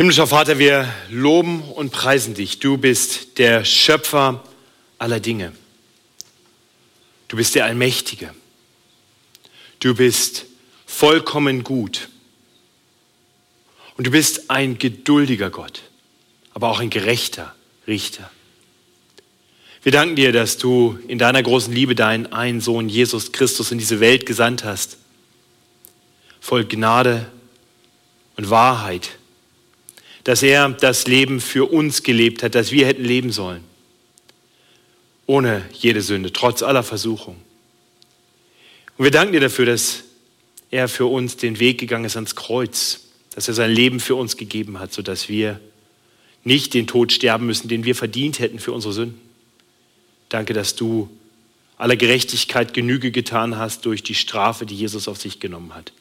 Himmlischer Vater, wir loben und preisen dich. Du bist der Schöpfer aller Dinge. Du bist der Allmächtige. Du bist vollkommen gut. Und du bist ein geduldiger Gott, aber auch ein gerechter Richter. Wir danken dir, dass du in deiner großen Liebe deinen einen Sohn Jesus Christus in diese Welt gesandt hast, voll Gnade und Wahrheit, dass er das Leben für uns gelebt hat, das wir hätten leben sollen, ohne jede Sünde, trotz aller Versuchung. Und wir danken dir dafür, dass er für uns den Weg gegangen ist ans Kreuz, dass er sein Leben für uns gegeben hat, sodass wir nicht den Tod sterben müssen, den wir verdient hätten für unsere Sünden. Danke, dass du aller Gerechtigkeit Genüge getan hast durch die Strafe, die Jesus auf sich genommen hat.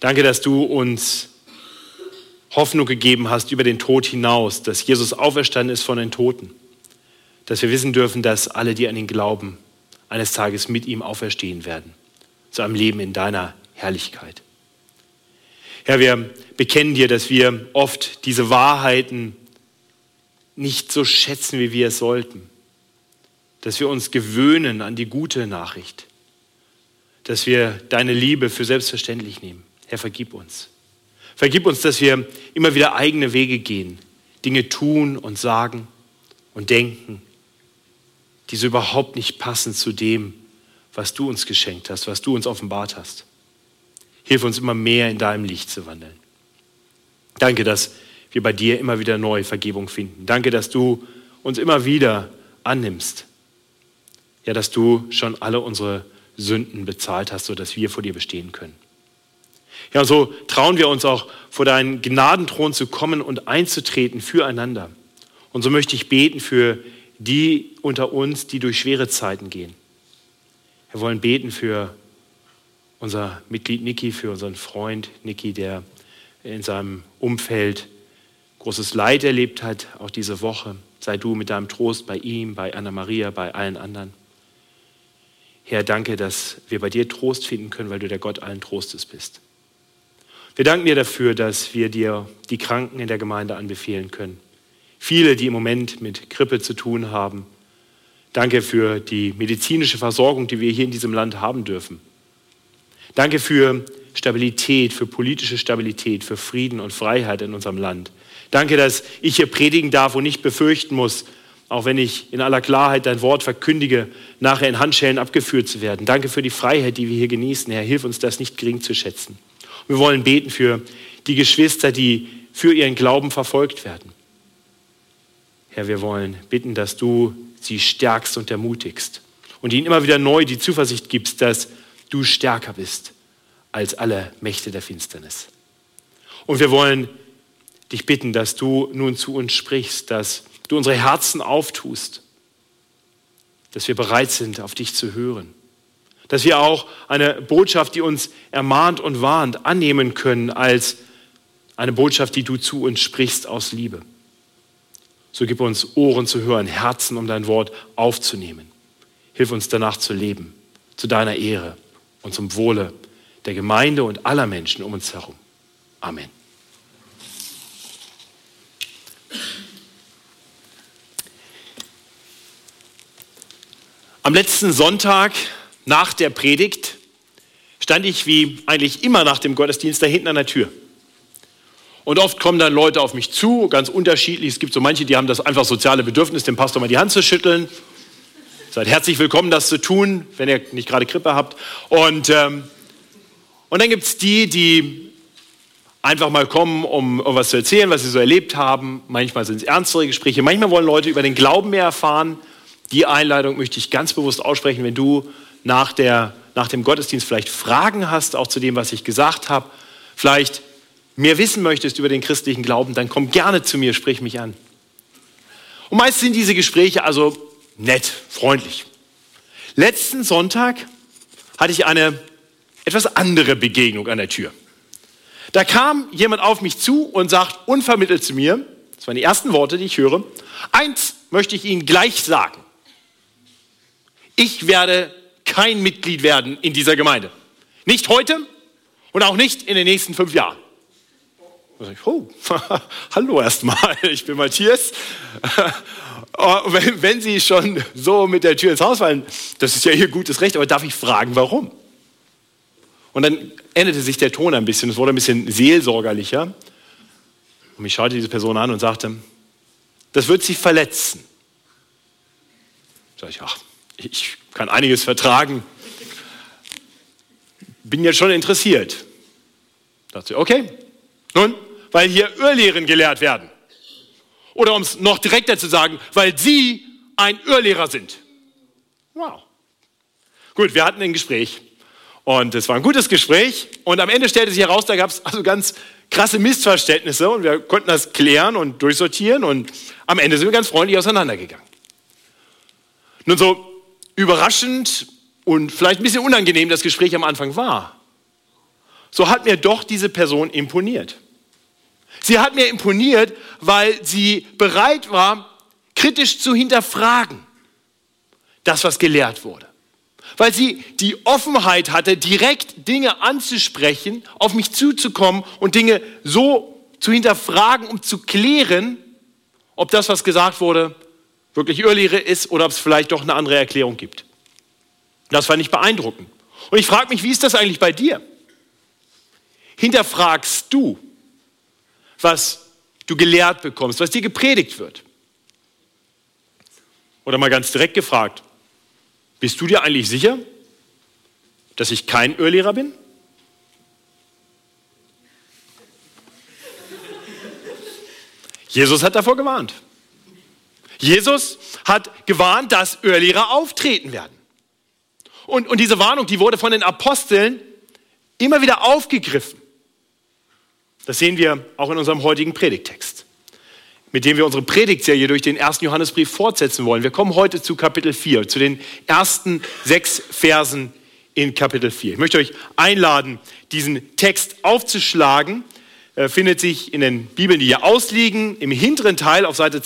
Danke, dass du uns Hoffnung gegeben hast über den Tod hinaus, dass Jesus auferstanden ist von den Toten, dass wir wissen dürfen, dass alle, die an ihn glauben, eines Tages mit ihm auferstehen werden, zu einem Leben in deiner Herrlichkeit. Herr, wir bekennen dir, dass wir oft diese Wahrheiten nicht so schätzen, wie wir es sollten. Dass wir uns gewöhnen an die gute Nachricht. Dass wir deine Liebe für selbstverständlich nehmen. Herr, vergib uns. Vergib uns, dass wir immer wieder eigene Wege gehen, Dinge tun und sagen und denken, die so überhaupt nicht passen zu dem, was du uns geschenkt hast, was du uns offenbart hast. Hilf uns immer mehr in deinem Licht zu wandeln. Danke, dass wir bei dir immer wieder neue Vergebung finden. Danke, dass du uns immer wieder annimmst. Ja, dass du schon alle unsere Sünden bezahlt hast, sodass wir vor dir bestehen können. Ja, so trauen wir uns auch vor deinen Gnadenthron zu kommen und einzutreten füreinander. Und so möchte ich beten für die unter uns, die durch schwere Zeiten gehen. Wir wollen beten für unser Mitglied Niki, für unseren Freund Niki, der in seinem Umfeld großes Leid erlebt hat, auch diese Woche. Sei du mit deinem Trost bei ihm, bei Anna-Maria, bei allen anderen. Herr, danke, dass wir bei dir Trost finden können, weil du der Gott allen Trostes bist. Wir danken dir dafür, dass wir dir die Kranken in der Gemeinde anbefehlen können. Viele, die im Moment mit Grippe zu tun haben. Danke für die medizinische Versorgung, die wir hier in diesem Land haben dürfen. Danke für Stabilität, für politische Stabilität, für Frieden und Freiheit in unserem Land. Danke, dass ich hier predigen darf und nicht befürchten muss, auch wenn ich in aller Klarheit dein Wort verkündige, nachher in Handschellen abgeführt zu werden. Danke für die Freiheit, die wir hier genießen. Herr, hilf uns das nicht gering zu schätzen. Wir wollen beten für die Geschwister, die für ihren Glauben verfolgt werden. Herr, wir wollen bitten, dass du sie stärkst und ermutigst und ihnen immer wieder neu die Zuversicht gibst, dass du stärker bist als alle Mächte der Finsternis. Und wir wollen dich bitten, dass du nun zu uns sprichst, dass du unsere Herzen auftust, dass wir bereit sind, auf dich zu hören, dass wir auch eine Botschaft, die uns ermahnt und warnt, annehmen können als eine Botschaft, die du zu uns sprichst aus Liebe. So gib uns Ohren zu hören, Herzen, um dein Wort aufzunehmen. Hilf uns danach zu leben, zu deiner Ehre und zum Wohle der Gemeinde und aller Menschen um uns herum. Amen. Am letzten Sonntag nach der Predigt stand ich wie eigentlich immer nach dem Gottesdienst da hinten an der Tür. Und oft kommen dann Leute auf mich zu, ganz unterschiedlich. Es gibt so manche, die haben das einfach soziale Bedürfnis, dem Pastor mal die Hand zu schütteln. Seid herzlich willkommen, das zu tun, wenn ihr nicht gerade Krippe habt. Und, ähm, und dann gibt es die, die einfach mal kommen, um irgendwas zu erzählen, was sie so erlebt haben. Manchmal sind es ernstere Gespräche, manchmal wollen Leute über den Glauben mehr erfahren. Die Einladung möchte ich ganz bewusst aussprechen, wenn du nach, der, nach dem Gottesdienst vielleicht Fragen hast, auch zu dem, was ich gesagt habe, vielleicht mehr wissen möchtest über den christlichen Glauben, dann komm gerne zu mir, sprich mich an. Und meist sind diese Gespräche also nett, freundlich. Letzten Sonntag hatte ich eine etwas andere Begegnung an der Tür. Da kam jemand auf mich zu und sagt unvermittelt zu mir, das waren die ersten Worte, die ich höre, eins möchte ich Ihnen gleich sagen ich werde kein Mitglied werden in dieser Gemeinde. Nicht heute und auch nicht in den nächsten fünf Jahren. Ich, oh, hallo erstmal, ich bin Matthias. Oh, wenn, Sie schon so mit der Tür ins Haus fallen, das ist ja Ihr gutes Recht, aber darf ich fragen, warum? Und dann änderte sich der Ton ein bisschen, es wurde ein bisschen seelsorgerlicher. Und mich schaute diese Person an und sagte, das wird Sie verletzen. Sag ich, ach, ich kann einiges vertragen. Bin jetzt schon interessiert. Dachte sie, okay, nun, weil hier Irrlehren gelehrt werden. Oder um es noch direkter zu sagen, weil Sie ein Irrlehrer sind. Wow. Gut, wir hatten ein Gespräch. Und es war ein gutes Gespräch. Und am Ende stellte sich heraus, da gab es also ganz krasse Missverständnisse. Und wir konnten das klären und durchsortieren. Und am Ende sind wir ganz freundlich auseinandergegangen. Nun so überraschend und vielleicht ein bisschen unangenehm das Gespräch am Anfang war, so hat mir doch diese Person imponiert. Sie hat mir imponiert, weil sie bereit war, kritisch zu hinterfragen, das, was gelehrt wurde. Weil sie die Offenheit hatte, direkt Dinge anzusprechen, auf mich zuzukommen und Dinge so zu hinterfragen, um zu klären, ob das, was gesagt wurde, wirklich Irrlehre ist oder ob es vielleicht doch eine andere Erklärung gibt. Das fand ich beeindruckend. Und ich frage mich, wie ist das eigentlich bei dir? Hinterfragst du, was du gelehrt bekommst, was dir gepredigt wird? Oder mal ganz direkt gefragt, bist du dir eigentlich sicher, dass ich kein Irrlehrer bin? Jesus hat davor gewarnt. Jesus hat gewarnt, dass Irrlehrer auftreten werden. Und, und diese Warnung, die wurde von den Aposteln immer wieder aufgegriffen. Das sehen wir auch in unserem heutigen Predigtext, mit dem wir unsere Predigtserie durch den ersten Johannesbrief fortsetzen wollen. Wir kommen heute zu Kapitel 4, zu den ersten sechs Versen in Kapitel 4. Ich möchte euch einladen, diesen Text aufzuschlagen. Er findet sich in den Bibeln, die hier ausliegen, im hinteren Teil auf Seite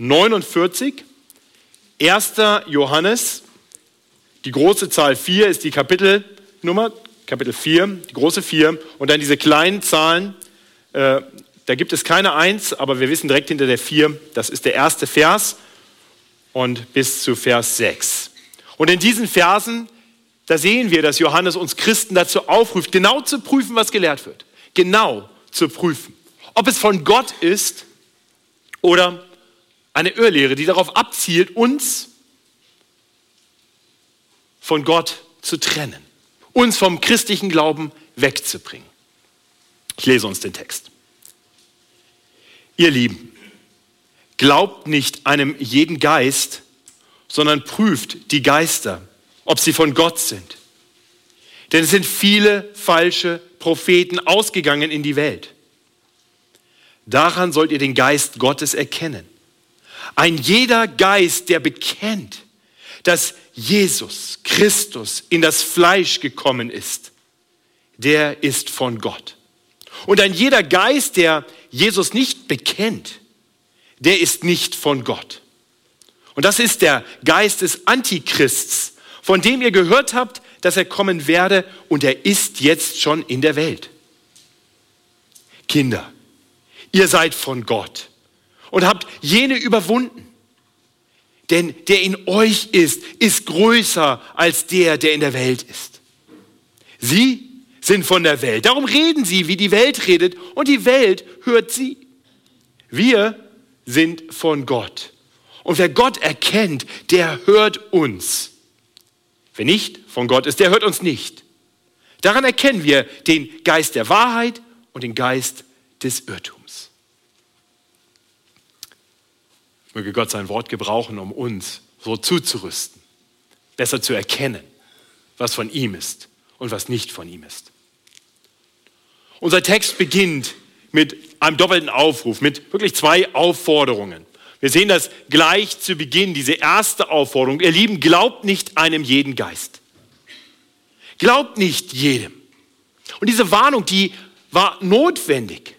249. 1. Johannes, die große Zahl 4 ist die Kapitelnummer, Kapitel 4, die große 4 und dann diese kleinen Zahlen. Äh, da gibt es keine 1, aber wir wissen direkt hinter der 4, das ist der erste Vers und bis zu Vers 6. Und in diesen Versen, da sehen wir, dass Johannes uns Christen dazu aufruft, genau zu prüfen, was gelehrt wird. Genau zu prüfen. Ob es von Gott ist oder eine Irrlehre, die darauf abzielt, uns von Gott zu trennen uns vom christlichen Glauben wegzubringen. Ich lese uns den Text. Ihr Lieben, glaubt nicht einem jeden Geist, sondern prüft die Geister, ob sie von Gott sind. Denn es sind viele falsche Propheten ausgegangen in die Welt. Daran sollt ihr den Geist Gottes erkennen. Ein jeder Geist, der bekennt, dass Jesus Christus in das Fleisch gekommen ist, der ist von Gott. Und ein jeder Geist, der Jesus nicht bekennt, der ist nicht von Gott. Und das ist der Geist des Antichrists, von dem ihr gehört habt, dass er kommen werde und er ist jetzt schon in der Welt. Kinder, ihr seid von Gott und habt jene überwunden denn der in euch ist, ist größer als der, der in der Welt ist. Sie sind von der Welt. Darum reden sie, wie die Welt redet, und die Welt hört sie. Wir sind von Gott. Und wer Gott erkennt, der hört uns. Wer nicht von Gott ist, der hört uns nicht. Daran erkennen wir den Geist der Wahrheit und den Geist des Irrtums. Möge Gott sein Wort gebrauchen, um uns so zuzurüsten, besser zu erkennen, was von ihm ist und was nicht von ihm ist. Unser Text beginnt mit einem doppelten Aufruf, mit wirklich zwei Aufforderungen. Wir sehen das gleich zu Beginn, diese erste Aufforderung. Ihr Lieben, glaubt nicht einem jeden Geist. Glaubt nicht jedem. Und diese Warnung, die war notwendig.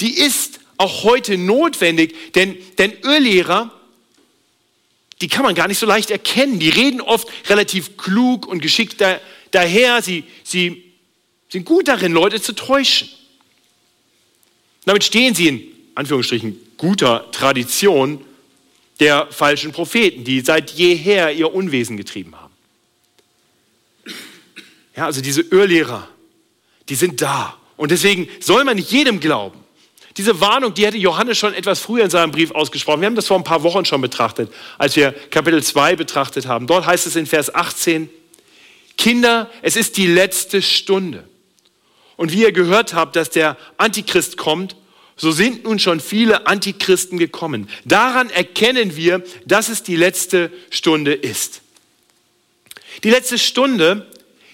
Die ist auch heute notwendig, denn, denn Irrlehrer, die kann man gar nicht so leicht erkennen. Die reden oft relativ klug und geschickt da, daher. Sie, sie sind gut darin, Leute zu täuschen. Damit stehen sie in Anführungsstrichen guter Tradition der falschen Propheten, die seit jeher ihr Unwesen getrieben haben. Ja, also diese Irrlehrer, die sind da. Und deswegen soll man nicht jedem glauben. Diese Warnung, die hätte Johannes schon etwas früher in seinem Brief ausgesprochen. Wir haben das vor ein paar Wochen schon betrachtet, als wir Kapitel 2 betrachtet haben. Dort heißt es in Vers 18, Kinder, es ist die letzte Stunde. Und wie ihr gehört habt, dass der Antichrist kommt, so sind nun schon viele Antichristen gekommen. Daran erkennen wir, dass es die letzte Stunde ist. Die letzte Stunde,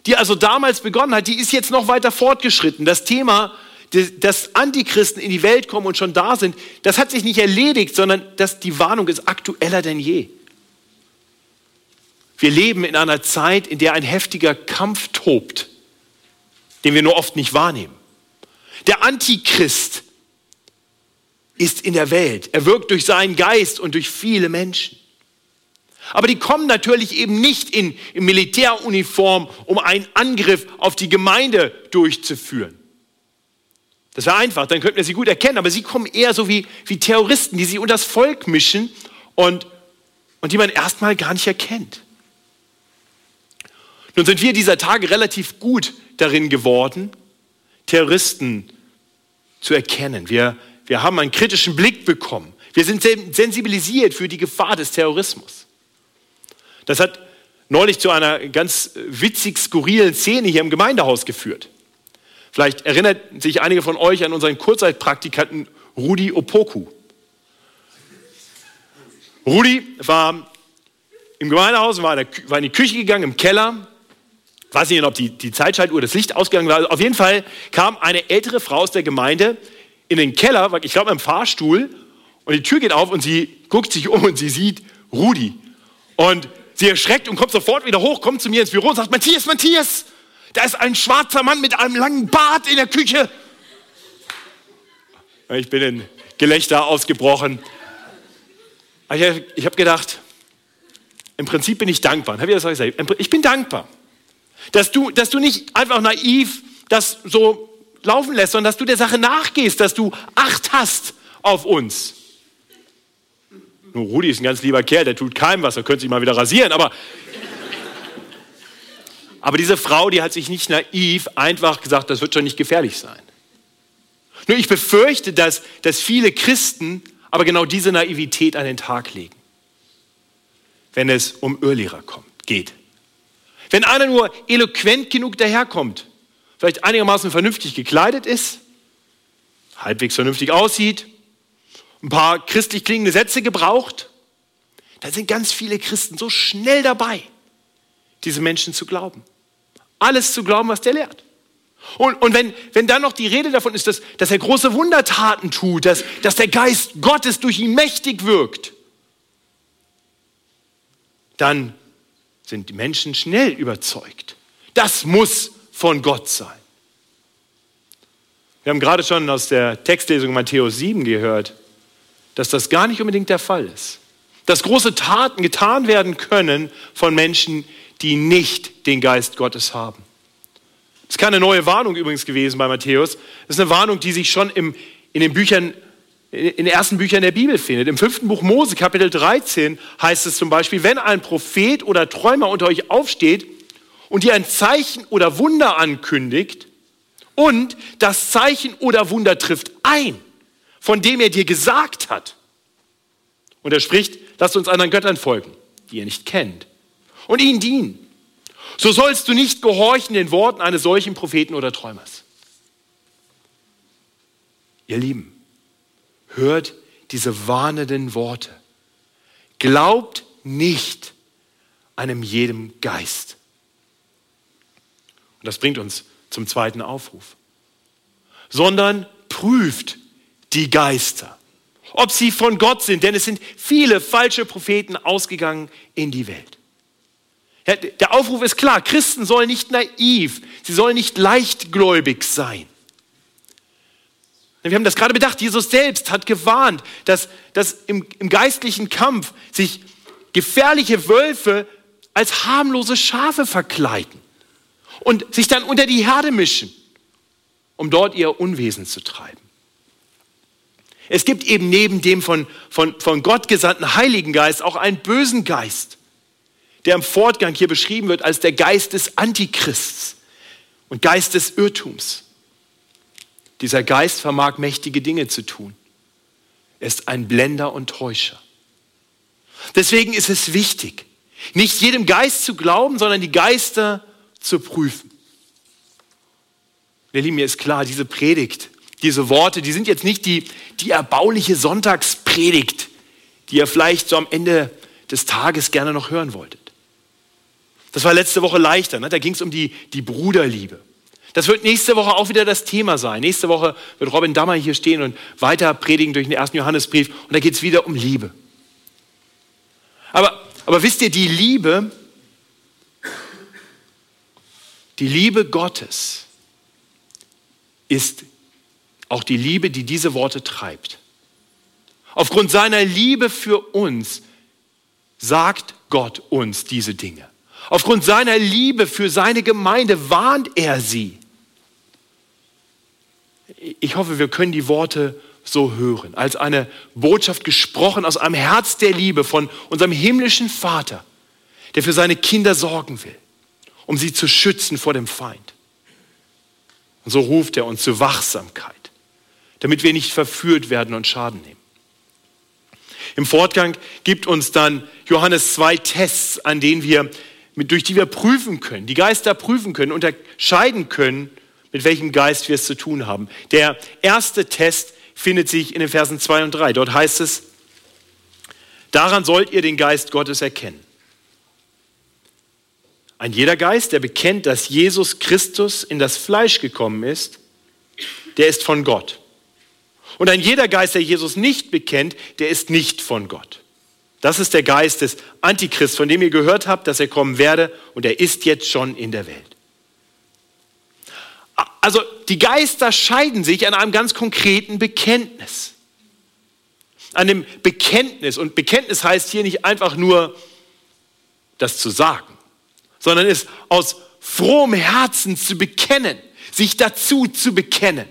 die also damals begonnen hat, die ist jetzt noch weiter fortgeschritten. Das Thema, dass Antichristen in die Welt kommen und schon da sind, das hat sich nicht erledigt, sondern dass die Warnung ist aktueller denn je. Wir leben in einer Zeit, in der ein heftiger Kampf tobt, den wir nur oft nicht wahrnehmen. Der Antichrist ist in der Welt. Er wirkt durch seinen Geist und durch viele Menschen. Aber die kommen natürlich eben nicht in, in Militäruniform, um einen Angriff auf die Gemeinde durchzuführen. Das wäre einfach, dann könnten wir sie gut erkennen, aber sie kommen eher so wie, wie Terroristen, die sich unter das Volk mischen und, und die man erstmal gar nicht erkennt. Nun sind wir dieser Tage relativ gut darin geworden, Terroristen zu erkennen. Wir wir haben einen kritischen Blick bekommen. Wir sind sensibilisiert für die Gefahr des Terrorismus. Das hat neulich zu einer ganz witzig skurrilen Szene hier im Gemeindehaus geführt. Vielleicht erinnert sich einige von euch an unseren Kurzzeitpraktikanten Rudi Opoku. Rudi war im Gemeindehaus, war in die Küche gegangen, im Keller. Ich weiß nicht, ob die, die Zeitschaltuhr, das Licht ausgegangen war. Auf jeden Fall kam eine ältere Frau aus der Gemeinde in den Keller, ich glaube im Fahrstuhl, und die Tür geht auf und sie guckt sich um und sie sieht Rudi. Und sie erschreckt und kommt sofort wieder hoch, kommt zu mir ins Büro und sagt, Matthias, Matthias, da ist ein schwarzer Mann mit einem langen Bart in der Küche. Ich bin in Gelächter ausgebrochen. Ich habe gedacht, im Prinzip bin ich dankbar. Ich bin dankbar, dass du, dass du nicht einfach naiv das so laufen lässt, sondern dass du der Sache nachgehst, dass du Acht hast auf uns. Nur Rudi ist ein ganz lieber Kerl, der tut keinem was, er könnte sich mal wieder rasieren, aber, aber diese Frau, die hat sich nicht naiv einfach gesagt, das wird schon nicht gefährlich sein. Nur ich befürchte, dass, dass viele Christen aber genau diese Naivität an den Tag legen, wenn es um Irrlehrer kommt, geht. Wenn einer nur eloquent genug daherkommt, vielleicht einigermaßen vernünftig gekleidet ist, halbwegs vernünftig aussieht, ein paar christlich klingende Sätze gebraucht, da sind ganz viele Christen so schnell dabei, diese Menschen zu glauben. Alles zu glauben, was der lehrt. Und, und wenn, wenn dann noch die Rede davon ist, dass, dass er große Wundertaten tut, dass, dass der Geist Gottes durch ihn mächtig wirkt, dann sind die Menschen schnell überzeugt. Das muss von Gott sein. Wir haben gerade schon aus der Textlesung Matthäus 7 gehört, dass das gar nicht unbedingt der Fall ist. Dass große Taten getan werden können von Menschen, die nicht den Geist Gottes haben. Das ist keine neue Warnung übrigens gewesen bei Matthäus. Das ist eine Warnung, die sich schon im, in den Büchern, in den ersten Büchern der Bibel findet. Im fünften Buch Mose, Kapitel 13, heißt es zum Beispiel, wenn ein Prophet oder Träumer unter euch aufsteht und dir ein Zeichen oder Wunder ankündigt und das Zeichen oder Wunder trifft ein, von dem er dir gesagt hat. Und er spricht, lasst uns anderen Göttern folgen, die ihr nicht kennt, und ihnen dienen. So sollst du nicht gehorchen den Worten eines solchen Propheten oder Träumers. Ihr Lieben, hört diese warnenden Worte. Glaubt nicht einem jedem Geist. Und das bringt uns zum zweiten Aufruf. Sondern prüft die Geister, ob sie von Gott sind, denn es sind viele falsche Propheten ausgegangen in die Welt. Der Aufruf ist klar, Christen sollen nicht naiv, sie sollen nicht leichtgläubig sein. Wir haben das gerade bedacht, Jesus selbst hat gewarnt, dass, dass im, im geistlichen Kampf sich gefährliche Wölfe als harmlose Schafe verkleiden und sich dann unter die Herde mischen, um dort ihr Unwesen zu treiben. Es gibt eben neben dem von, von, von Gott gesandten Heiligen Geist auch einen bösen Geist, der im Fortgang hier beschrieben wird als der Geist des Antichrists und Geist des Irrtums. Dieser Geist vermag mächtige Dinge zu tun. Er ist ein Blender und Täuscher. Deswegen ist es wichtig, nicht jedem Geist zu glauben, sondern die Geister zu prüfen. Lieben, mir ist klar, diese Predigt, diese Worte, die sind jetzt nicht die, die erbauliche Sonntagspredigt, die ihr vielleicht so am Ende des Tages gerne noch hören wolltet. Das war letzte Woche leichter, ne? da ging es um die, die Bruderliebe. Das wird nächste Woche auch wieder das Thema sein. Nächste Woche wird Robin Dammer hier stehen und weiter predigen durch den ersten Johannesbrief und da geht es wieder um Liebe. Aber, aber wisst ihr, die Liebe, die Liebe Gottes ist auch die Liebe, die diese Worte treibt. Aufgrund seiner Liebe für uns sagt Gott uns diese Dinge. Aufgrund seiner Liebe für seine Gemeinde warnt er sie. Ich hoffe, wir können die Worte so hören, als eine Botschaft gesprochen aus einem Herz der Liebe von unserem himmlischen Vater, der für seine Kinder sorgen will, um sie zu schützen vor dem Feind. Und so ruft er uns zur Wachsamkeit, damit wir nicht verführt werden und Schaden nehmen. Im Fortgang gibt uns dann Johannes zwei Tests, an denen wir, durch die wir prüfen können, die Geister prüfen können, unterscheiden können, mit welchem Geist wir es zu tun haben. Der erste Test findet sich in den Versen 2 und 3. Dort heißt es, daran sollt ihr den Geist Gottes erkennen. Ein jeder Geist, der bekennt, dass Jesus Christus in das Fleisch gekommen ist, der ist von Gott. Und ein jeder Geist, der Jesus nicht bekennt, der ist nicht von Gott. Das ist der Geist des Antichrist, von dem ihr gehört habt, dass er kommen werde und er ist jetzt schon in der Welt. Also die Geister scheiden sich an einem ganz konkreten Bekenntnis. An dem Bekenntnis. Und Bekenntnis heißt hier nicht einfach nur das zu sagen, sondern es aus frohem Herzen zu bekennen, sich dazu zu bekennen,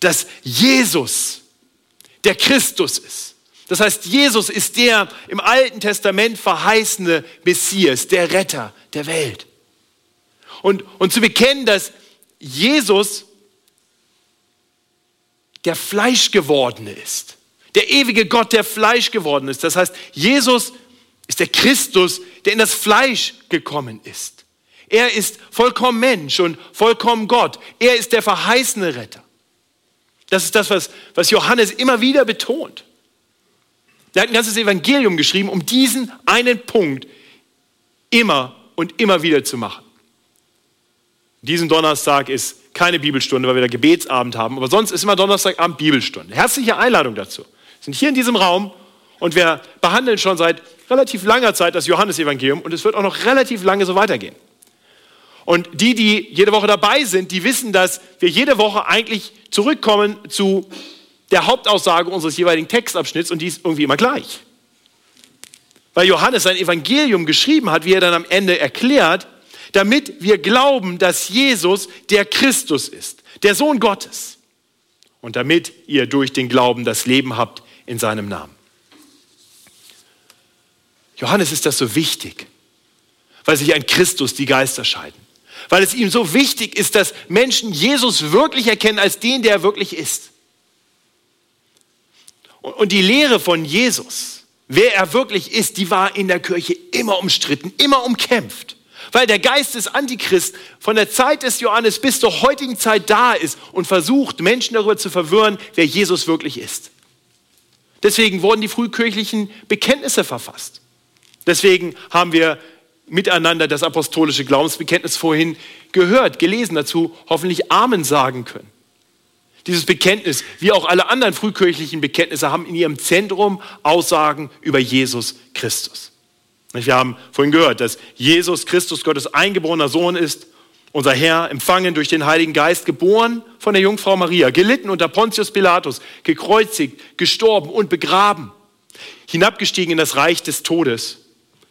dass Jesus der Christus ist. Das heißt, Jesus ist der im Alten Testament verheißene Messias, der Retter der Welt und, und zu bekennen, dass Jesus der Fleischgewordene ist. Der ewige Gott, der Fleisch geworden ist. Das heißt, Jesus ist der Christus, der in das Fleisch gekommen ist. Er ist vollkommen Mensch und vollkommen Gott. Er ist der verheißene Retter. Das ist das, was, was Johannes immer wieder betont. Er hat ein ganzes Evangelium geschrieben, um diesen einen Punkt immer und immer wieder zu machen. Diesen Donnerstag ist keine Bibelstunde, weil wir da Gebetsabend haben, aber sonst ist immer Donnerstagabend Bibelstunde. Herzliche Einladung dazu. Wir sind hier in diesem Raum und wir behandeln schon seit relativ langer Zeit das Johannesevangelium und es wird auch noch relativ lange so weitergehen. Und die, die jede Woche dabei sind, die wissen, dass wir jede Woche eigentlich zurückkommen zu der Hauptaussage unseres jeweiligen Textabschnitts und die ist irgendwie immer gleich. Weil Johannes sein Evangelium geschrieben hat, wie er dann am Ende erklärt, damit wir glauben, dass Jesus der Christus ist, der Sohn Gottes. Und damit ihr durch den Glauben das Leben habt in seinem Namen. Johannes ist das so wichtig, weil sich ein Christus die Geister scheiden. Weil es ihm so wichtig ist, dass Menschen Jesus wirklich erkennen als den, der er wirklich ist. Und die Lehre von Jesus, wer er wirklich ist, die war in der Kirche immer umstritten, immer umkämpft weil der Geist des Antichrist von der Zeit des Johannes bis zur heutigen Zeit da ist und versucht, Menschen darüber zu verwirren, wer Jesus wirklich ist. Deswegen wurden die frühkirchlichen Bekenntnisse verfasst. Deswegen haben wir miteinander das apostolische Glaubensbekenntnis vorhin gehört, gelesen dazu, hoffentlich Amen sagen können. Dieses Bekenntnis, wie auch alle anderen frühkirchlichen Bekenntnisse, haben in ihrem Zentrum Aussagen über Jesus Christus. Wir haben vorhin gehört, dass Jesus Christus Gottes eingeborener Sohn ist, unser Herr, empfangen durch den Heiligen Geist, geboren von der Jungfrau Maria, gelitten unter Pontius Pilatus, gekreuzigt, gestorben und begraben, hinabgestiegen in das Reich des Todes.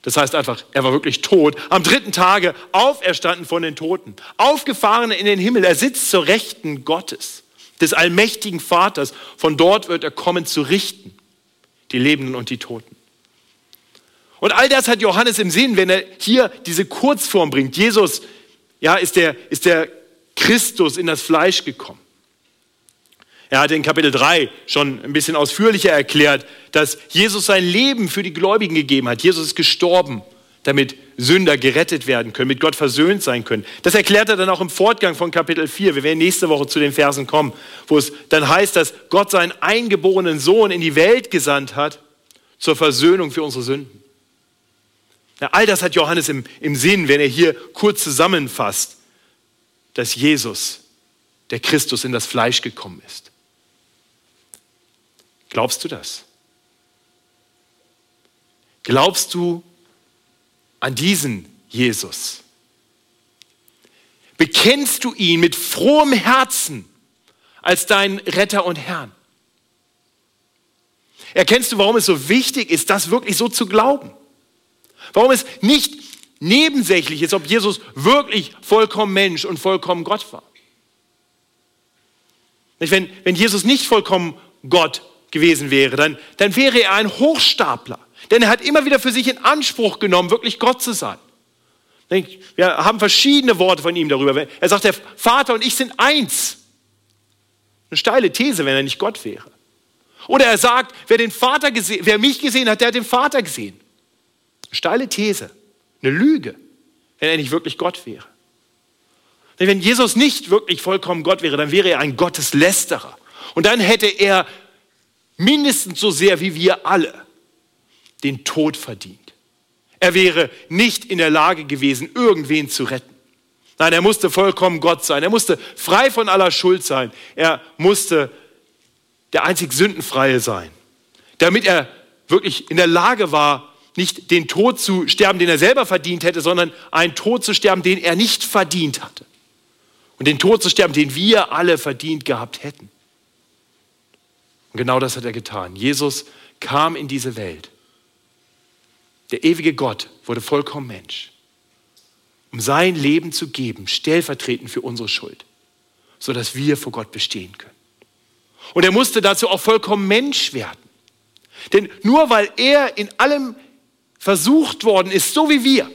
Das heißt einfach, er war wirklich tot. Am dritten Tage auferstanden von den Toten, aufgefahren in den Himmel. Er sitzt zur Rechten Gottes. Des allmächtigen Vaters. Von dort wird er kommen zu richten, die Lebenden und die Toten. Und all das hat Johannes im Sinn, wenn er hier diese Kurzform bringt. Jesus, ja, ist der, ist der Christus in das Fleisch gekommen. Er hat in Kapitel 3 schon ein bisschen ausführlicher erklärt, dass Jesus sein Leben für die Gläubigen gegeben hat. Jesus ist gestorben, damit Sünder gerettet werden können, mit Gott versöhnt sein können. Das erklärt er dann auch im Fortgang von Kapitel 4. Wir werden nächste Woche zu den Versen kommen, wo es dann heißt, dass Gott seinen eingeborenen Sohn in die Welt gesandt hat zur Versöhnung für unsere Sünden. Ja, all das hat Johannes im, im Sinn, wenn er hier kurz zusammenfasst, dass Jesus, der Christus, in das Fleisch gekommen ist. Glaubst du das? Glaubst du an diesen Jesus? Bekennst du ihn mit frohem Herzen als deinen Retter und Herrn? Erkennst du, warum es so wichtig ist, das wirklich so zu glauben? Warum es nicht nebensächlich ist, ob Jesus wirklich vollkommen Mensch und vollkommen Gott war? Wenn, wenn Jesus nicht vollkommen Gott gewesen wäre, dann, dann wäre er ein Hochstapler. Denn er hat immer wieder für sich in Anspruch genommen, wirklich Gott zu sein. Wir haben verschiedene Worte von ihm darüber. Er sagt, der Vater und ich sind eins. Eine steile These, wenn er nicht Gott wäre. Oder er sagt, wer, den Vater gesehen, wer mich gesehen hat, der hat den Vater gesehen. Eine steile These, eine Lüge, wenn er nicht wirklich Gott wäre. Wenn Jesus nicht wirklich vollkommen Gott wäre, dann wäre er ein Gotteslästerer. Und dann hätte er mindestens so sehr wie wir alle den Tod verdient. Er wäre nicht in der Lage gewesen, irgendwen zu retten. Nein, er musste vollkommen Gott sein. Er musste frei von aller Schuld sein. Er musste der einzig Sündenfreie sein, damit er wirklich in der Lage war, nicht den Tod zu sterben, den er selber verdient hätte, sondern einen Tod zu sterben, den er nicht verdient hatte. Und den Tod zu sterben, den wir alle verdient gehabt hätten. Und genau das hat er getan. Jesus kam in diese Welt. Der ewige Gott wurde vollkommen Mensch, um sein Leben zu geben, stellvertretend für unsere Schuld, sodass wir vor Gott bestehen können. Und er musste dazu auch vollkommen Mensch werden. Denn nur weil er in allem versucht worden ist, so wie wir,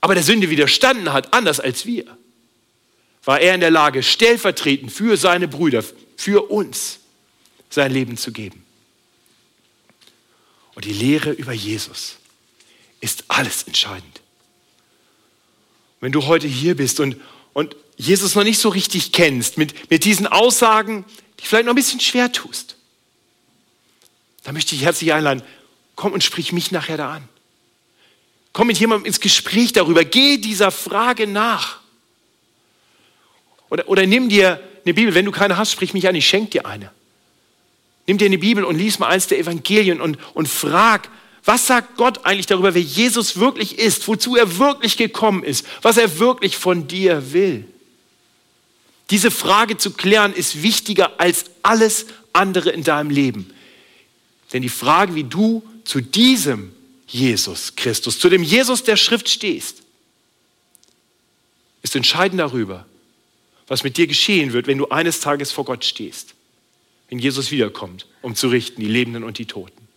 aber der Sünde widerstanden hat, anders als wir, war er in der Lage, stellvertretend für seine Brüder, für uns, sein Leben zu geben. Und die Lehre über Jesus ist alles entscheidend. Wenn du heute hier bist und, und Jesus noch nicht so richtig kennst, mit, mit diesen Aussagen, die vielleicht noch ein bisschen schwer tust, dann möchte ich herzlich einladen, komm und sprich mich nachher da an. Komm mit jemandem ins Gespräch darüber, geh dieser Frage nach. Oder, oder nimm dir eine Bibel, wenn du keine hast, sprich mich an, ich schenke dir eine. Nimm dir eine Bibel und lies mal eins der Evangelien und, und frag, was sagt Gott eigentlich darüber, wer Jesus wirklich ist, wozu er wirklich gekommen ist, was er wirklich von dir will? Diese Frage zu klären ist wichtiger als alles andere in deinem Leben. Denn die Frage, wie du zu diesem Jesus Christus, zu dem Jesus der Schrift stehst, ist entscheidend darüber, was mit dir geschehen wird, wenn du eines Tages vor Gott stehst wenn Jesus wiederkommt, um zu richten, die Lebenden und die Toten.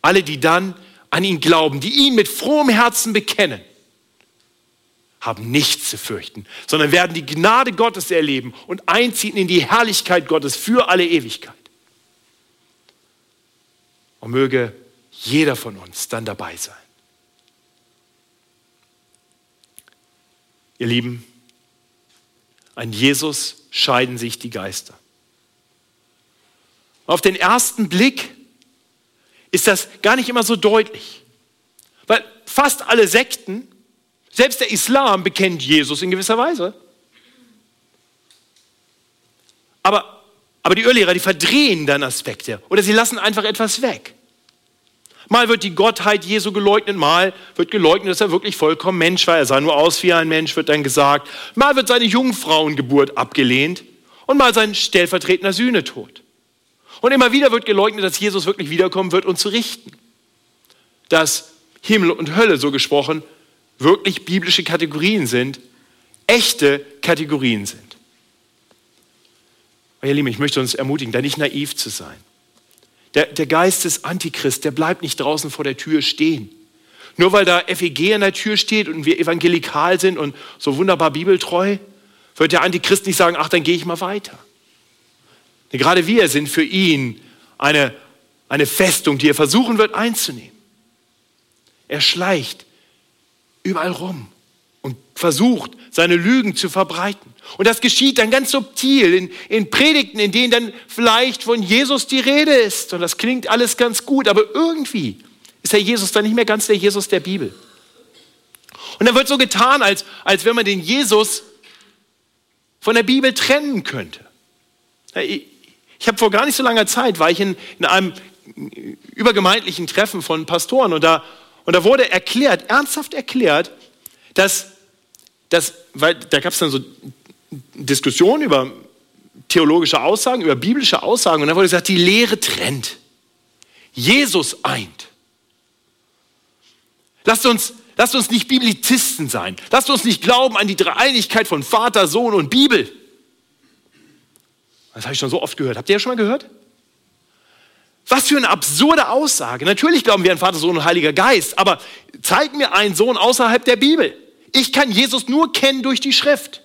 Alle, die dann an ihn glauben, die ihn mit frohem Herzen bekennen, haben nichts zu fürchten, sondern werden die Gnade Gottes erleben und einziehen in die Herrlichkeit Gottes für alle Ewigkeit. Und möge jeder von uns dann dabei sein. Ihr Lieben, an Jesus scheiden sich die Geister. Auf den ersten Blick ist das gar nicht immer so deutlich. Weil fast alle Sekten, selbst der Islam bekennt Jesus in gewisser Weise. Aber, aber die Irrlehrer, die verdrehen dann Aspekte oder sie lassen einfach etwas weg. Mal wird die Gottheit Jesu geleugnet, mal wird geleugnet, dass er wirklich vollkommen Mensch war. Er sah nur aus wie ein Mensch, wird dann gesagt. Mal wird seine Jungfrauengeburt abgelehnt und mal sein stellvertretender Sühnetod. Und immer wieder wird geleugnet, dass Jesus wirklich wiederkommen wird, um zu richten. Dass Himmel und Hölle, so gesprochen, wirklich biblische Kategorien sind, echte Kategorien sind. Aber ihr Lieben, ich möchte uns ermutigen, da nicht naiv zu sein. Der, der Geist des Antichrist, der bleibt nicht draußen vor der Tür stehen. Nur weil da FEG an der Tür steht und wir evangelikal sind und so wunderbar bibeltreu, wird der Antichrist nicht sagen, ach, dann gehe ich mal weiter. Denn gerade wir sind für ihn eine, eine Festung, die er versuchen wird einzunehmen. Er schleicht überall rum und versucht, seine Lügen zu verbreiten. Und das geschieht dann ganz subtil in, in Predigten, in denen dann vielleicht von Jesus die Rede ist. Und das klingt alles ganz gut, aber irgendwie ist der Jesus dann nicht mehr ganz der Jesus der Bibel. Und dann wird so getan, als, als wenn man den Jesus von der Bibel trennen könnte. Ich, habe vor gar nicht so langer Zeit, war ich in, in einem übergemeindlichen Treffen von Pastoren und da, und da wurde erklärt, ernsthaft erklärt, dass, dass weil da gab es dann so Diskussionen über theologische Aussagen, über biblische Aussagen und da wurde gesagt, die Lehre trennt. Jesus eint. Lasst uns, lasst uns nicht Biblizisten sein. Lasst uns nicht glauben an die Dreieinigkeit von Vater, Sohn und Bibel. Das habe ich schon so oft gehört. Habt ihr das schon mal gehört? Was für eine absurde Aussage. Natürlich glauben wir an Vater, Sohn und Heiliger Geist, aber zeig mir einen Sohn außerhalb der Bibel. Ich kann Jesus nur kennen durch die Schrift,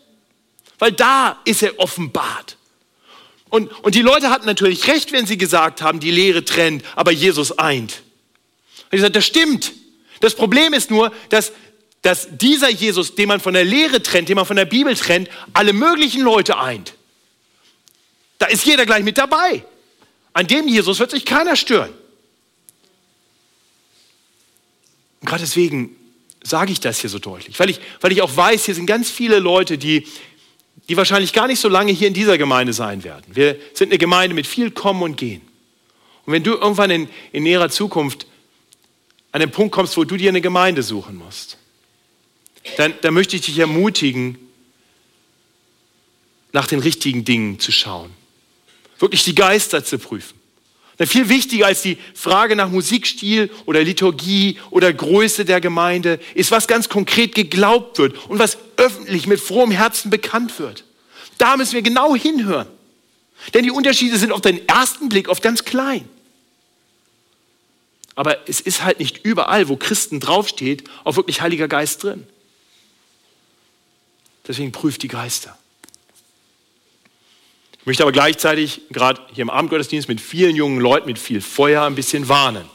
weil da ist er offenbart. Und, und die Leute hatten natürlich recht, wenn sie gesagt haben, die Lehre trennt, aber Jesus eint. Und ich sagte, das stimmt. Das Problem ist nur, dass, dass dieser Jesus, den man von der Lehre trennt, den man von der Bibel trennt, alle möglichen Leute eint. Da ist jeder gleich mit dabei. An dem Jesus wird sich keiner stören. Und gerade deswegen sage ich das hier so deutlich, weil ich, weil ich auch weiß, hier sind ganz viele Leute, die, die wahrscheinlich gar nicht so lange hier in dieser Gemeinde sein werden. Wir sind eine Gemeinde mit viel Kommen und Gehen. Und wenn du irgendwann in, in näherer Zukunft an den Punkt kommst, wo du dir eine Gemeinde suchen musst, dann, dann möchte ich dich ermutigen, nach den richtigen Dingen zu schauen wirklich die Geister zu prüfen. Denn viel wichtiger als die Frage nach Musikstil oder Liturgie oder Größe der Gemeinde ist, was ganz konkret geglaubt wird und was öffentlich mit frohem Herzen bekannt wird. Da müssen wir genau hinhören. Denn die Unterschiede sind auf den ersten Blick oft ganz klein. Aber es ist halt nicht überall, wo Christen draufsteht, auch wirklich Heiliger Geist drin. Deswegen prüft die Geister. Ich möchte aber gleichzeitig, gerade hier im Abendgottesdienst, mit vielen jungen Leuten, mit viel Feuer ein bisschen warnen.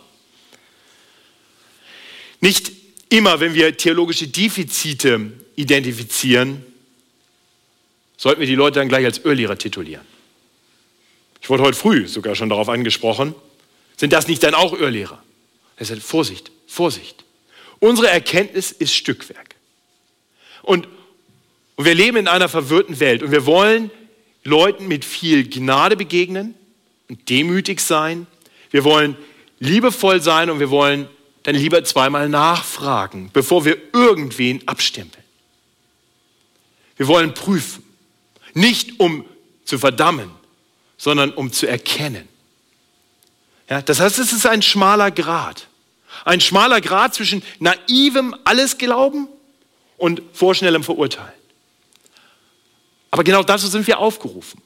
Nicht immer, wenn wir theologische Defizite identifizieren, sollten wir die Leute dann gleich als Irrlehrer titulieren. Ich wurde heute früh sogar schon darauf angesprochen. Sind das nicht dann auch Irrlehrer? Er sagt, Vorsicht, Vorsicht. Unsere Erkenntnis ist Stückwerk. Und, und wir leben in einer verwirrten Welt und wir wollen Leuten mit viel Gnade begegnen und demütig sein. Wir wollen liebevoll sein und wir wollen dann lieber zweimal nachfragen, bevor wir irgendwen abstempeln. Wir wollen prüfen, nicht um zu verdammen, sondern um zu erkennen. Ja, das heißt, es ist ein schmaler Grad. Ein schmaler Grad zwischen naivem Allesglauben und vorschnellem Verurteilen. Aber genau dazu sind wir aufgerufen,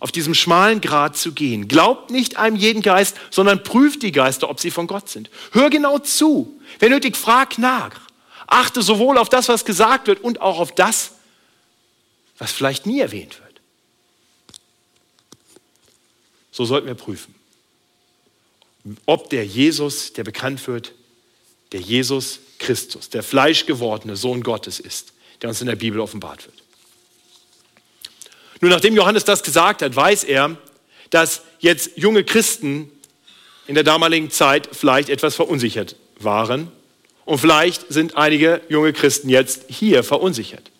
auf diesem schmalen Grat zu gehen. Glaubt nicht einem jeden Geist, sondern prüft die Geister, ob sie von Gott sind. Hör genau zu. Wenn nötig, frag nach. Achte sowohl auf das, was gesagt wird, und auch auf das, was vielleicht nie erwähnt wird. So sollten wir prüfen, ob der Jesus, der bekannt wird, der Jesus Christus, der fleischgewordene Sohn Gottes ist, der uns in der Bibel offenbart wird. Nur nachdem Johannes das gesagt hat, weiß er, dass jetzt junge Christen in der damaligen Zeit vielleicht etwas verunsichert waren. Und vielleicht sind einige junge Christen jetzt hier verunsichert.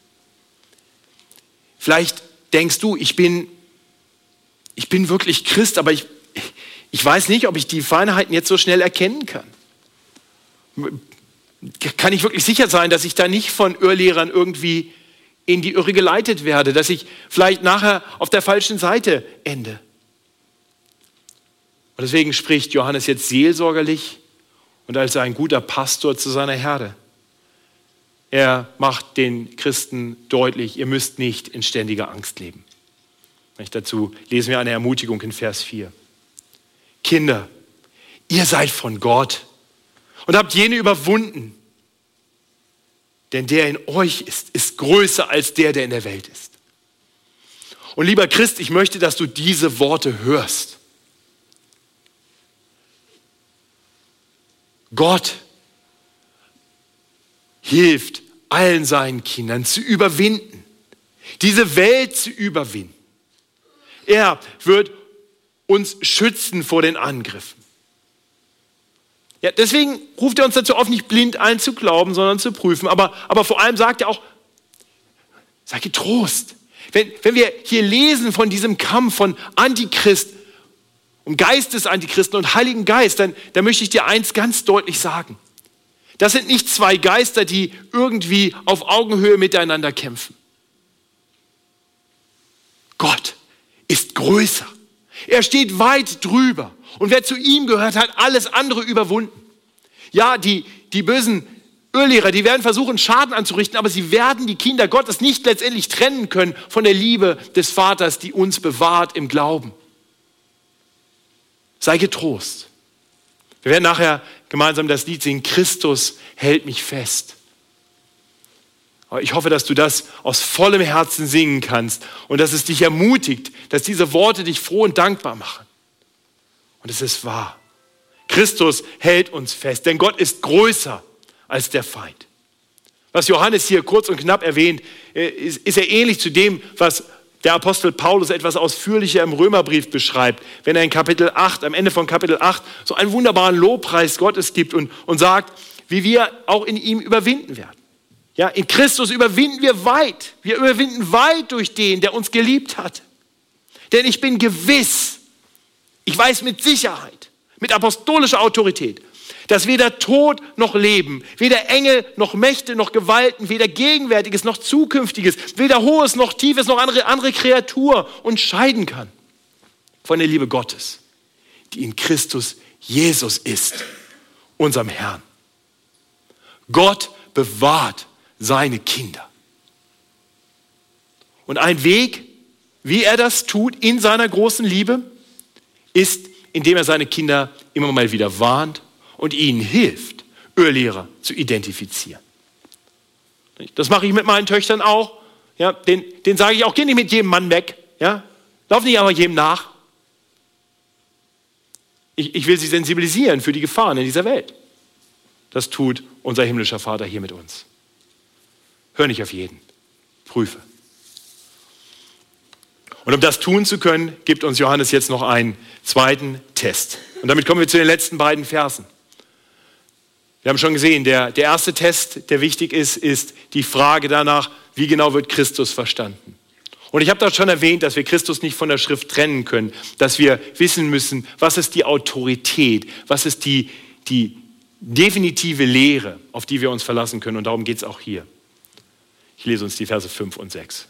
Vielleicht denkst du, ich bin, ich bin wirklich Christ, aber ich, ich weiß nicht, ob ich die Feinheiten jetzt so schnell erkennen kann. Kann ich wirklich sicher sein, dass ich da nicht von Irrlehrern irgendwie in die Irre geleitet werde, dass ich vielleicht nachher auf der falschen Seite ende. Und deswegen spricht Johannes jetzt seelsorgerlich und als ein guter Pastor zu seiner Herde. Er macht den Christen deutlich, ihr müsst nicht in ständiger Angst leben. Dazu lesen wir eine Ermutigung in Vers 4. Kinder, ihr seid von Gott und habt jene überwunden. Denn der in euch ist, ist größer als der, der in der Welt ist. Und lieber Christ, ich möchte, dass du diese Worte hörst. Gott hilft allen seinen Kindern zu überwinden, diese Welt zu überwinden. Er wird uns schützen vor den Angriffen. Ja, deswegen ruft er uns dazu auf, nicht blind allen zu glauben, sondern zu prüfen. Aber, aber vor allem sagt er auch, sei getrost. Wenn, wenn wir hier lesen von diesem Kampf von Antichrist und Geistesantichristen und Heiligen Geist, dann, dann möchte ich dir eins ganz deutlich sagen. Das sind nicht zwei Geister, die irgendwie auf Augenhöhe miteinander kämpfen. Gott ist größer. Er steht weit drüber. Und wer zu ihm gehört, hat alles andere überwunden. Ja, die, die bösen Irrlehrer, die werden versuchen, Schaden anzurichten, aber sie werden die Kinder Gottes nicht letztendlich trennen können von der Liebe des Vaters, die uns bewahrt im Glauben. Sei getrost. Wir werden nachher gemeinsam das Lied singen, Christus hält mich fest. Ich hoffe, dass du das aus vollem Herzen singen kannst und dass es dich ermutigt, dass diese Worte dich froh und dankbar machen. Und es ist wahr. Christus hält uns fest, denn Gott ist größer als der Feind. Was Johannes hier kurz und knapp erwähnt, äh, ist, er ähnlich zu dem, was der Apostel Paulus etwas ausführlicher im Römerbrief beschreibt, wenn er in Kapitel 8, am Ende von Kapitel 8, so einen wunderbaren Lobpreis Gottes gibt und, und sagt, wie wir auch in ihm überwinden werden. Ja, in Christus überwinden wir weit. Wir überwinden weit durch den, der uns geliebt hat. Denn ich bin gewiss, ich weiß mit Sicherheit, mit apostolischer Autorität, dass weder Tod noch Leben, weder Engel noch Mächte noch Gewalten, weder Gegenwärtiges noch Zukünftiges, weder Hohes noch Tiefes noch andere, andere Kreatur uns scheiden kann von der Liebe Gottes, die in Christus Jesus ist, unserem Herrn. Gott bewahrt seine Kinder. Und ein Weg, wie er das tut in seiner großen Liebe, ist, indem er seine Kinder immer mal wieder warnt und ihnen hilft, Irrlehrer zu identifizieren. Das mache ich mit meinen Töchtern auch. Ja, den, den sage ich auch, geh nicht mit jedem Mann weg. Ja? Lauf nicht aber jedem nach. Ich, ich will sie sensibilisieren für die Gefahren in dieser Welt. Das tut unser himmlischer Vater hier mit uns. Hör nicht auf jeden. Prüfe. Und um das tun zu können, gibt uns Johannes jetzt noch einen zweiten Test. Und damit kommen wir zu den letzten beiden Versen. Wir haben schon gesehen, der, der erste Test, der wichtig ist, ist die Frage danach, wie genau wird Christus verstanden. Und ich habe das schon erwähnt, dass wir Christus nicht von der Schrift trennen können, dass wir wissen müssen, was ist die Autorität, was ist die, die definitive Lehre, auf die wir uns verlassen können. Und darum geht es auch hier. Ich lese uns die Verse 5 und 6.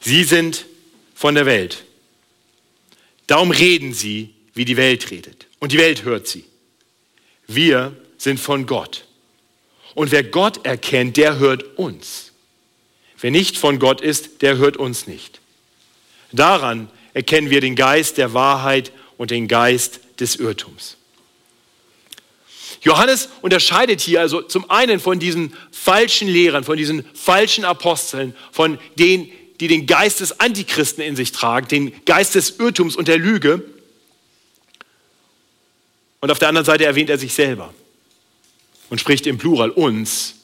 Sie sind von der Welt. Darum reden sie, wie die Welt redet. Und die Welt hört sie. Wir sind von Gott. Und wer Gott erkennt, der hört uns. Wer nicht von Gott ist, der hört uns nicht. Daran erkennen wir den Geist der Wahrheit und den Geist des Irrtums. Johannes unterscheidet hier also zum einen von diesen falschen Lehrern, von diesen falschen Aposteln, von denen, die den Geist des Antichristen in sich tragen, den Geist des Irrtums und der Lüge. Und auf der anderen Seite erwähnt er sich selber und spricht im Plural uns.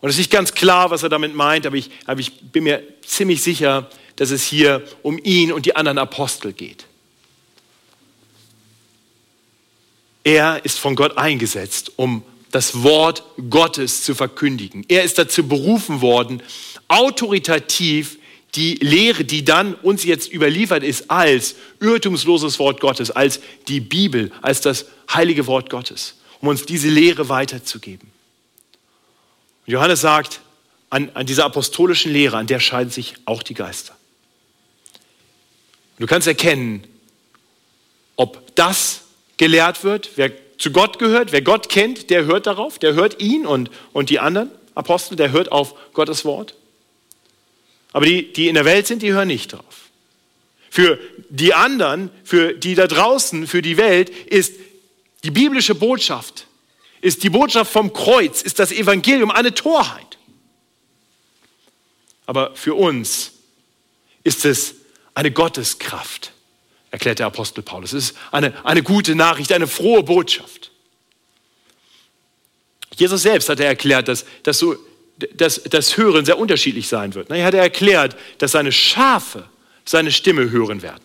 Und es ist nicht ganz klar, was er damit meint, aber ich, aber ich bin mir ziemlich sicher, dass es hier um ihn und die anderen Apostel geht. Er ist von Gott eingesetzt, um das Wort Gottes zu verkündigen. Er ist dazu berufen worden, autoritativ die Lehre, die dann uns jetzt überliefert ist, als irrtumsloses Wort Gottes, als die Bibel, als das heilige Wort Gottes, um uns diese Lehre weiterzugeben. Und Johannes sagt, an, an dieser apostolischen Lehre, an der scheiden sich auch die Geister. du kannst erkennen, ob das gelehrt wird, wer zu Gott gehört, wer Gott kennt, der hört darauf, der hört ihn und, und die anderen Apostel, der hört auf Gottes Wort. Aber die, die in der Welt sind, die hören nicht drauf. Für die anderen, für die da draußen, für die Welt ist die biblische Botschaft, ist die Botschaft vom Kreuz, ist das Evangelium eine Torheit. Aber für uns ist es eine Gotteskraft, erklärt der Apostel Paulus. Es ist eine, eine gute Nachricht, eine frohe Botschaft. Jesus selbst hat er erklärt, dass, dass, so, dass das Hören sehr unterschiedlich sein wird. Er hat erklärt, dass seine Schafe seine Stimme hören werden.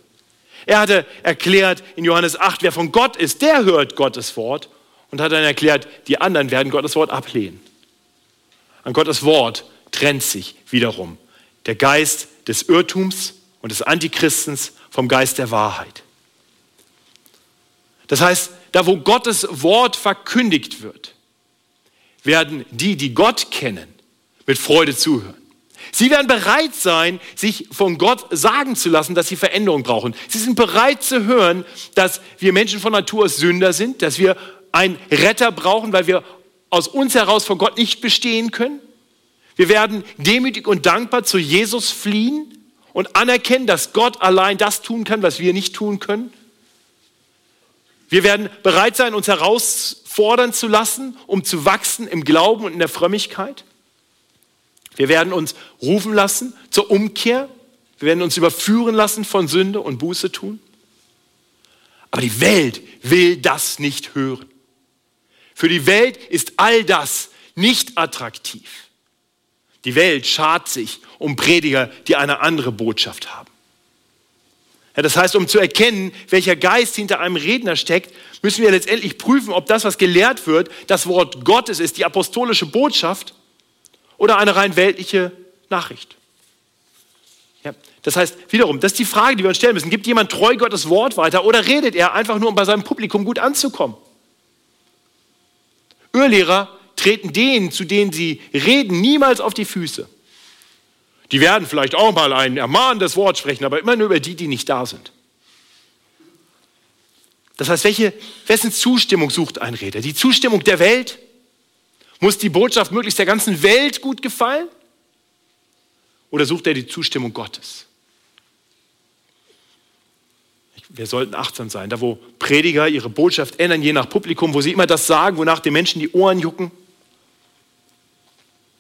Er hatte erklärt in Johannes 8, wer von Gott ist, der hört Gottes Wort und hat dann erklärt, die anderen werden Gottes Wort ablehnen. An Gottes Wort trennt sich wiederum der Geist des Irrtums und des Antichristens vom Geist der Wahrheit. Das heißt, da wo Gottes Wort verkündigt wird, werden die, die Gott kennen, mit Freude zuhören. Sie werden bereit sein, sich von Gott sagen zu lassen, dass sie Veränderung brauchen. Sie sind bereit zu hören, dass wir Menschen von Natur aus Sünder sind, dass wir einen Retter brauchen, weil wir aus uns heraus vor Gott nicht bestehen können. Wir werden demütig und dankbar zu Jesus fliehen und anerkennen, dass Gott allein das tun kann, was wir nicht tun können. Wir werden bereit sein, uns herausfordern zu lassen, um zu wachsen im Glauben und in der Frömmigkeit. Wir werden uns rufen lassen zur Umkehr. Wir werden uns überführen lassen von Sünde und Buße tun. Aber die Welt will das nicht hören. Für die Welt ist all das nicht attraktiv. Die Welt schart sich um Prediger, die eine andere Botschaft haben. Ja, das heißt, um zu erkennen, welcher Geist hinter einem Redner steckt, müssen wir letztendlich prüfen, ob das, was gelehrt wird, das Wort Gottes ist, die apostolische Botschaft oder eine rein weltliche Nachricht. Ja, das heißt, wiederum, das ist die Frage, die wir uns stellen müssen. Gibt jemand treu Gottes Wort weiter oder redet er einfach nur, um bei seinem Publikum gut anzukommen? Irrlehrer treten denen, zu denen sie reden, niemals auf die Füße. Die werden vielleicht auch mal ein ermahnendes Wort sprechen, aber immer nur über die, die nicht da sind. Das heißt, welche, wessen Zustimmung sucht ein Redner? Die Zustimmung der Welt? Muss die Botschaft möglichst der ganzen Welt gut gefallen? Oder sucht er die Zustimmung Gottes? Wir sollten achtsam sein, da wo Prediger ihre Botschaft ändern, je nach Publikum, wo sie immer das sagen, wonach den Menschen die Ohren jucken.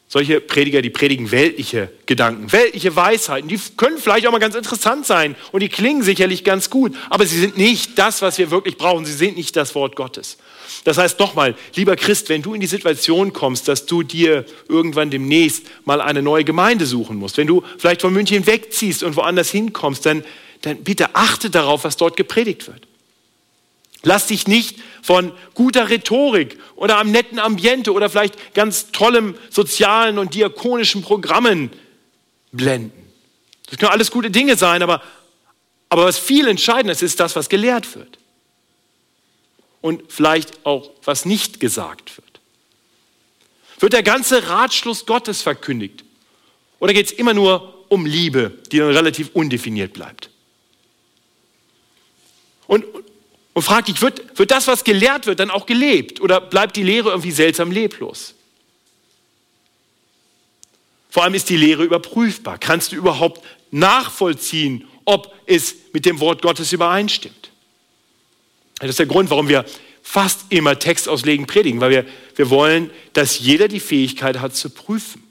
Solche Prediger, die predigen weltliche Gedanken, weltliche Weisheiten, die können vielleicht auch mal ganz interessant sein und die klingen sicherlich ganz gut, aber sie sind nicht das, was wir wirklich brauchen. Sie sind nicht das Wort Gottes. Das heißt nochmal, lieber Christ, wenn du in die Situation kommst, dass du dir irgendwann demnächst mal eine neue Gemeinde suchen musst, wenn du vielleicht von München wegziehst und woanders hinkommst, dann, dann bitte achte darauf, was dort gepredigt wird. Lass dich nicht von guter Rhetorik oder einem netten Ambiente oder vielleicht ganz tollem sozialen und diakonischen Programmen blenden. Das können alles gute Dinge sein, aber, aber was viel entscheidender ist, ist das, was gelehrt wird. Und vielleicht auch, was nicht gesagt wird. Wird der ganze Ratschluss Gottes verkündigt? Oder geht es immer nur um Liebe, die dann relativ undefiniert bleibt? Und, und frag dich, wird, wird das, was gelehrt wird, dann auch gelebt? Oder bleibt die Lehre irgendwie seltsam leblos? Vor allem ist die Lehre überprüfbar. Kannst du überhaupt nachvollziehen, ob es mit dem Wort Gottes übereinstimmt? Das ist der Grund, warum wir fast immer Text auslegen predigen, weil wir, wir wollen, dass jeder die Fähigkeit hat zu prüfen.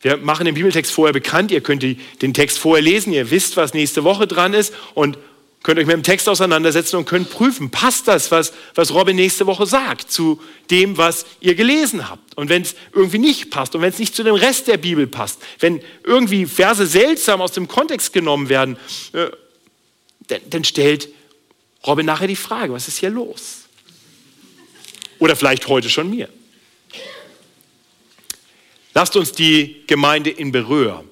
Wir machen den Bibeltext vorher bekannt, ihr könnt den Text vorher lesen, ihr wisst, was nächste Woche dran ist und könnt euch mit dem Text auseinandersetzen und könnt prüfen, passt das, was, was Robin nächste Woche sagt, zu dem, was ihr gelesen habt. Und wenn es irgendwie nicht passt und wenn es nicht zu dem Rest der Bibel passt, wenn irgendwie Verse seltsam aus dem Kontext genommen werden, äh, dann, dann stellt Robin nachher die Frage, was ist hier los? Oder vielleicht heute schon mir. Lasst uns die Gemeinde in Berühr,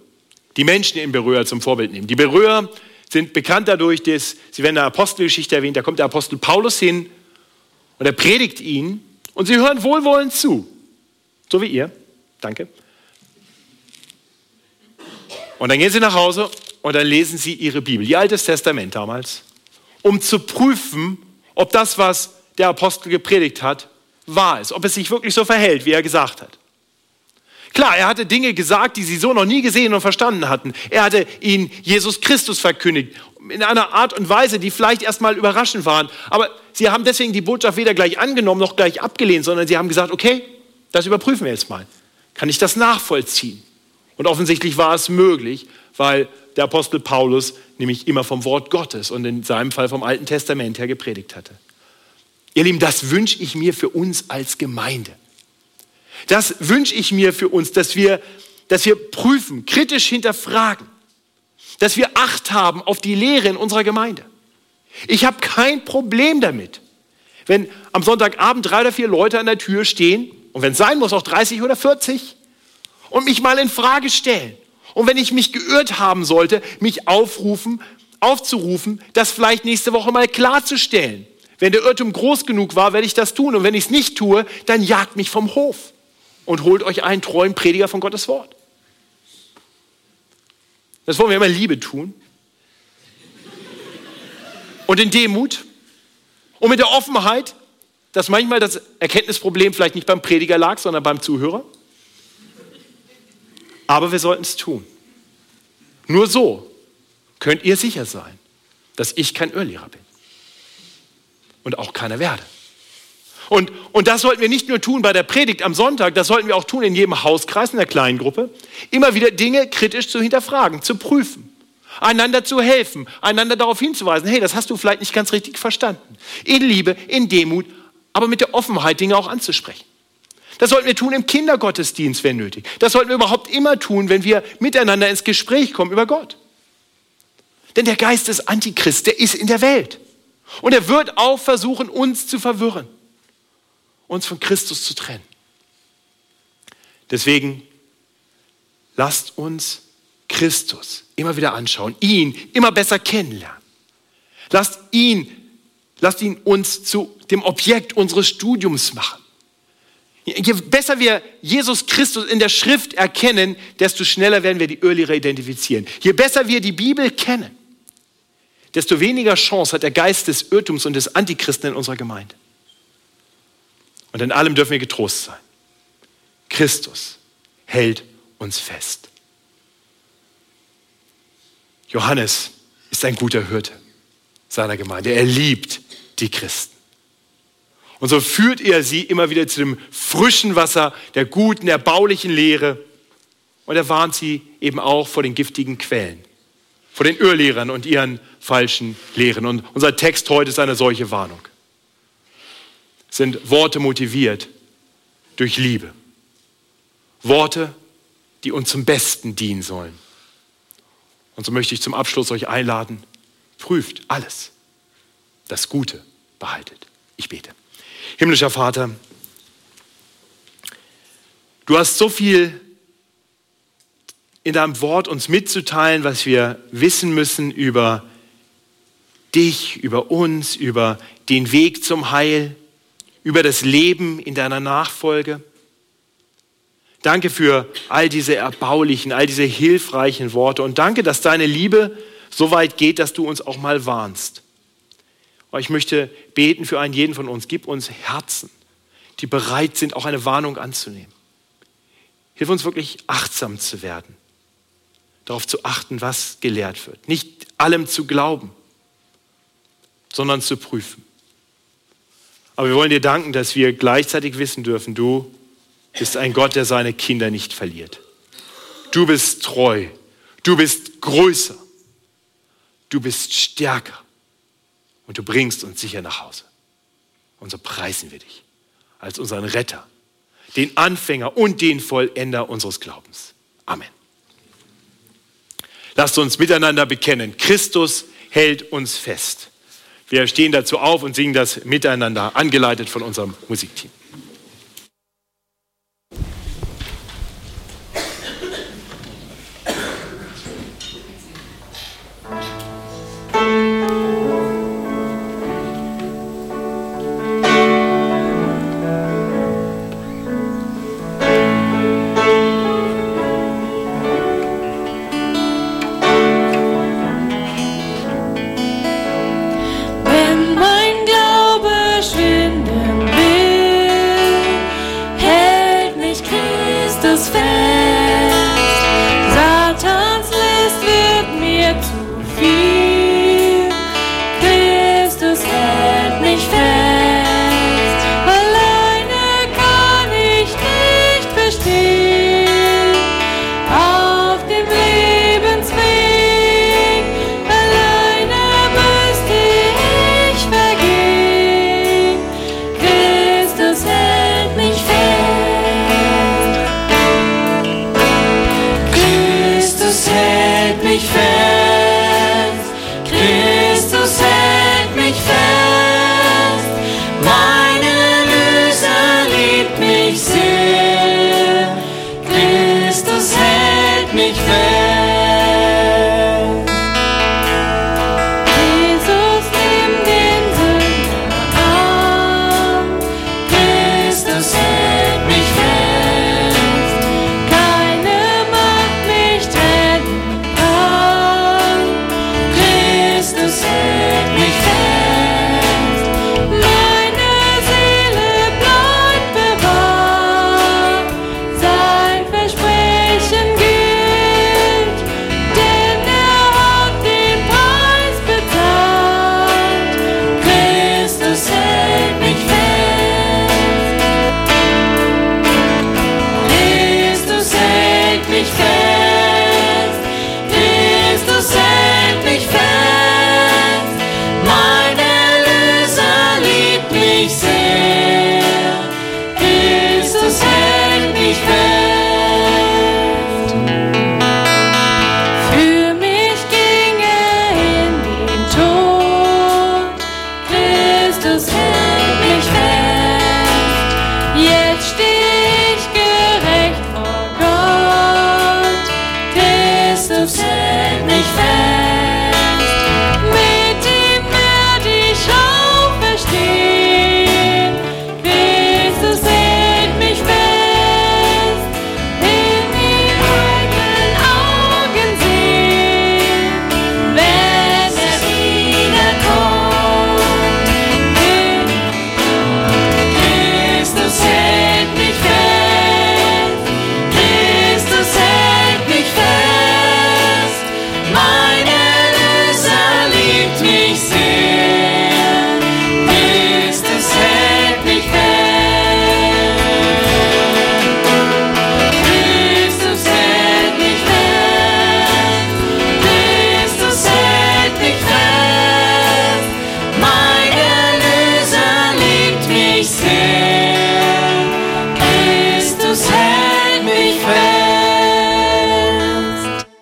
die Menschen in Berühr zum Vorbild nehmen. Die Berühr sind bekannt dadurch, dass sie werden in der Apostelgeschichte erwähnt, da kommt der Apostel Paulus hin und er predigt ihn und sie hören wohlwollend zu. So wie ihr. Danke. Und dann gehen sie nach Hause und dann lesen sie ihre Bibel, ihr Altes Testament damals, um zu prüfen, ob das, was der Apostel gepredigt hat, wahr ist, ob es sich wirklich so verhält, wie er gesagt hat. Klar, er hatte Dinge gesagt, die sie so noch nie gesehen und verstanden hatten. Er hatte ihnen Jesus Christus verkündigt. In einer Art und Weise, die vielleicht erstmal überraschend waren. Aber sie haben deswegen die Botschaft weder gleich angenommen noch gleich abgelehnt, sondern sie haben gesagt, okay, das überprüfen wir jetzt mal. Kann ich das nachvollziehen? Und offensichtlich war es möglich, weil der Apostel Paulus nämlich immer vom Wort Gottes und in seinem Fall vom Alten Testament her gepredigt hatte. Ihr Lieben, das wünsche ich mir für uns als Gemeinde. Das wünsche ich mir für uns, dass wir, dass wir prüfen, kritisch hinterfragen, dass wir Acht haben auf die Lehre in unserer Gemeinde. Ich habe kein Problem damit, wenn am Sonntagabend drei oder vier Leute an der Tür stehen und wenn es sein muss, auch 30 oder 40 und mich mal in Frage stellen. Und wenn ich mich geirrt haben sollte, mich aufrufen, aufzurufen, das vielleicht nächste Woche mal klarzustellen. Wenn der Irrtum groß genug war, werde ich das tun. Und wenn ich es nicht tue, dann jagt mich vom Hof und holt euch einen treuen Prediger von Gottes Wort. Das wollen wir immer Liebe tun. Und in Demut und mit der Offenheit, dass manchmal das Erkenntnisproblem vielleicht nicht beim Prediger lag, sondern beim Zuhörer. Aber wir sollten es tun. Nur so könnt ihr sicher sein, dass ich kein Irrlehrer bin. Und auch keiner werde. Und, und das sollten wir nicht nur tun bei der Predigt am Sonntag, das sollten wir auch tun in jedem Hauskreis, in der kleinen Gruppe. Immer wieder Dinge kritisch zu hinterfragen, zu prüfen, einander zu helfen, einander darauf hinzuweisen, hey, das hast du vielleicht nicht ganz richtig verstanden. In Liebe, in Demut, aber mit der Offenheit, Dinge auch anzusprechen. Das sollten wir tun im Kindergottesdienst, wenn nötig. Das sollten wir überhaupt immer tun, wenn wir miteinander ins Gespräch kommen über Gott. Denn der Geist des Antichrist, der ist in der Welt. Und er wird auch versuchen, uns zu verwirren uns von Christus zu trennen. Deswegen lasst uns Christus immer wieder anschauen, ihn immer besser kennenlernen. Lasst ihn, lasst ihn uns zu dem Objekt unseres Studiums machen. Je besser wir Jesus Christus in der Schrift erkennen, desto schneller werden wir die Irrlehrer identifizieren. Je besser wir die Bibel kennen, desto weniger Chance hat der Geist des Irrtums und des Antichristen in unserer Gemeinde. Und in allem dürfen wir getrost sein. Christus hält uns fest. Johannes ist ein guter Hirte seiner Gemeinde. Er liebt die Christen. Und so führt er sie immer wieder zu dem frischen Wasser der guten, erbaulichen Lehre. Und er warnt sie eben auch vor den giftigen Quellen, vor den Irrlehrern und ihren falschen Lehren. Und unser Text heute ist eine solche Warnung sind Worte motiviert durch Liebe. Worte, die uns zum Besten dienen sollen. Und so möchte ich zum Abschluss euch einladen, prüft alles. Das Gute behaltet. Ich bete. Himmlischer Vater, du hast so viel in deinem Wort uns mitzuteilen, was wir wissen müssen über dich, über uns, über den Weg zum Heil, über das Leben in deiner Nachfolge. Danke für all diese erbaulichen, all diese hilfreichen Worte und danke, dass deine Liebe so weit geht, dass du uns auch mal warnst. Aber ich möchte beten für einen jeden von uns. Gib uns Herzen, die bereit sind, auch eine Warnung anzunehmen. Hilf uns wirklich achtsam zu werden, darauf zu achten, was gelehrt wird. Nicht allem zu glauben, sondern zu prüfen. Aber wir wollen dir danken, dass wir gleichzeitig wissen dürfen, du bist ein Gott, der seine Kinder nicht verliert. Du bist treu. Du bist größer. Du bist stärker. Und du bringst uns sicher nach Hause. Und so preisen wir dich als unseren Retter, den Anfänger und den Vollender unseres Glaubens. Amen. Lasst uns miteinander bekennen, Christus hält uns fest. Wir stehen dazu auf und singen das miteinander, angeleitet von unserem Musikteam.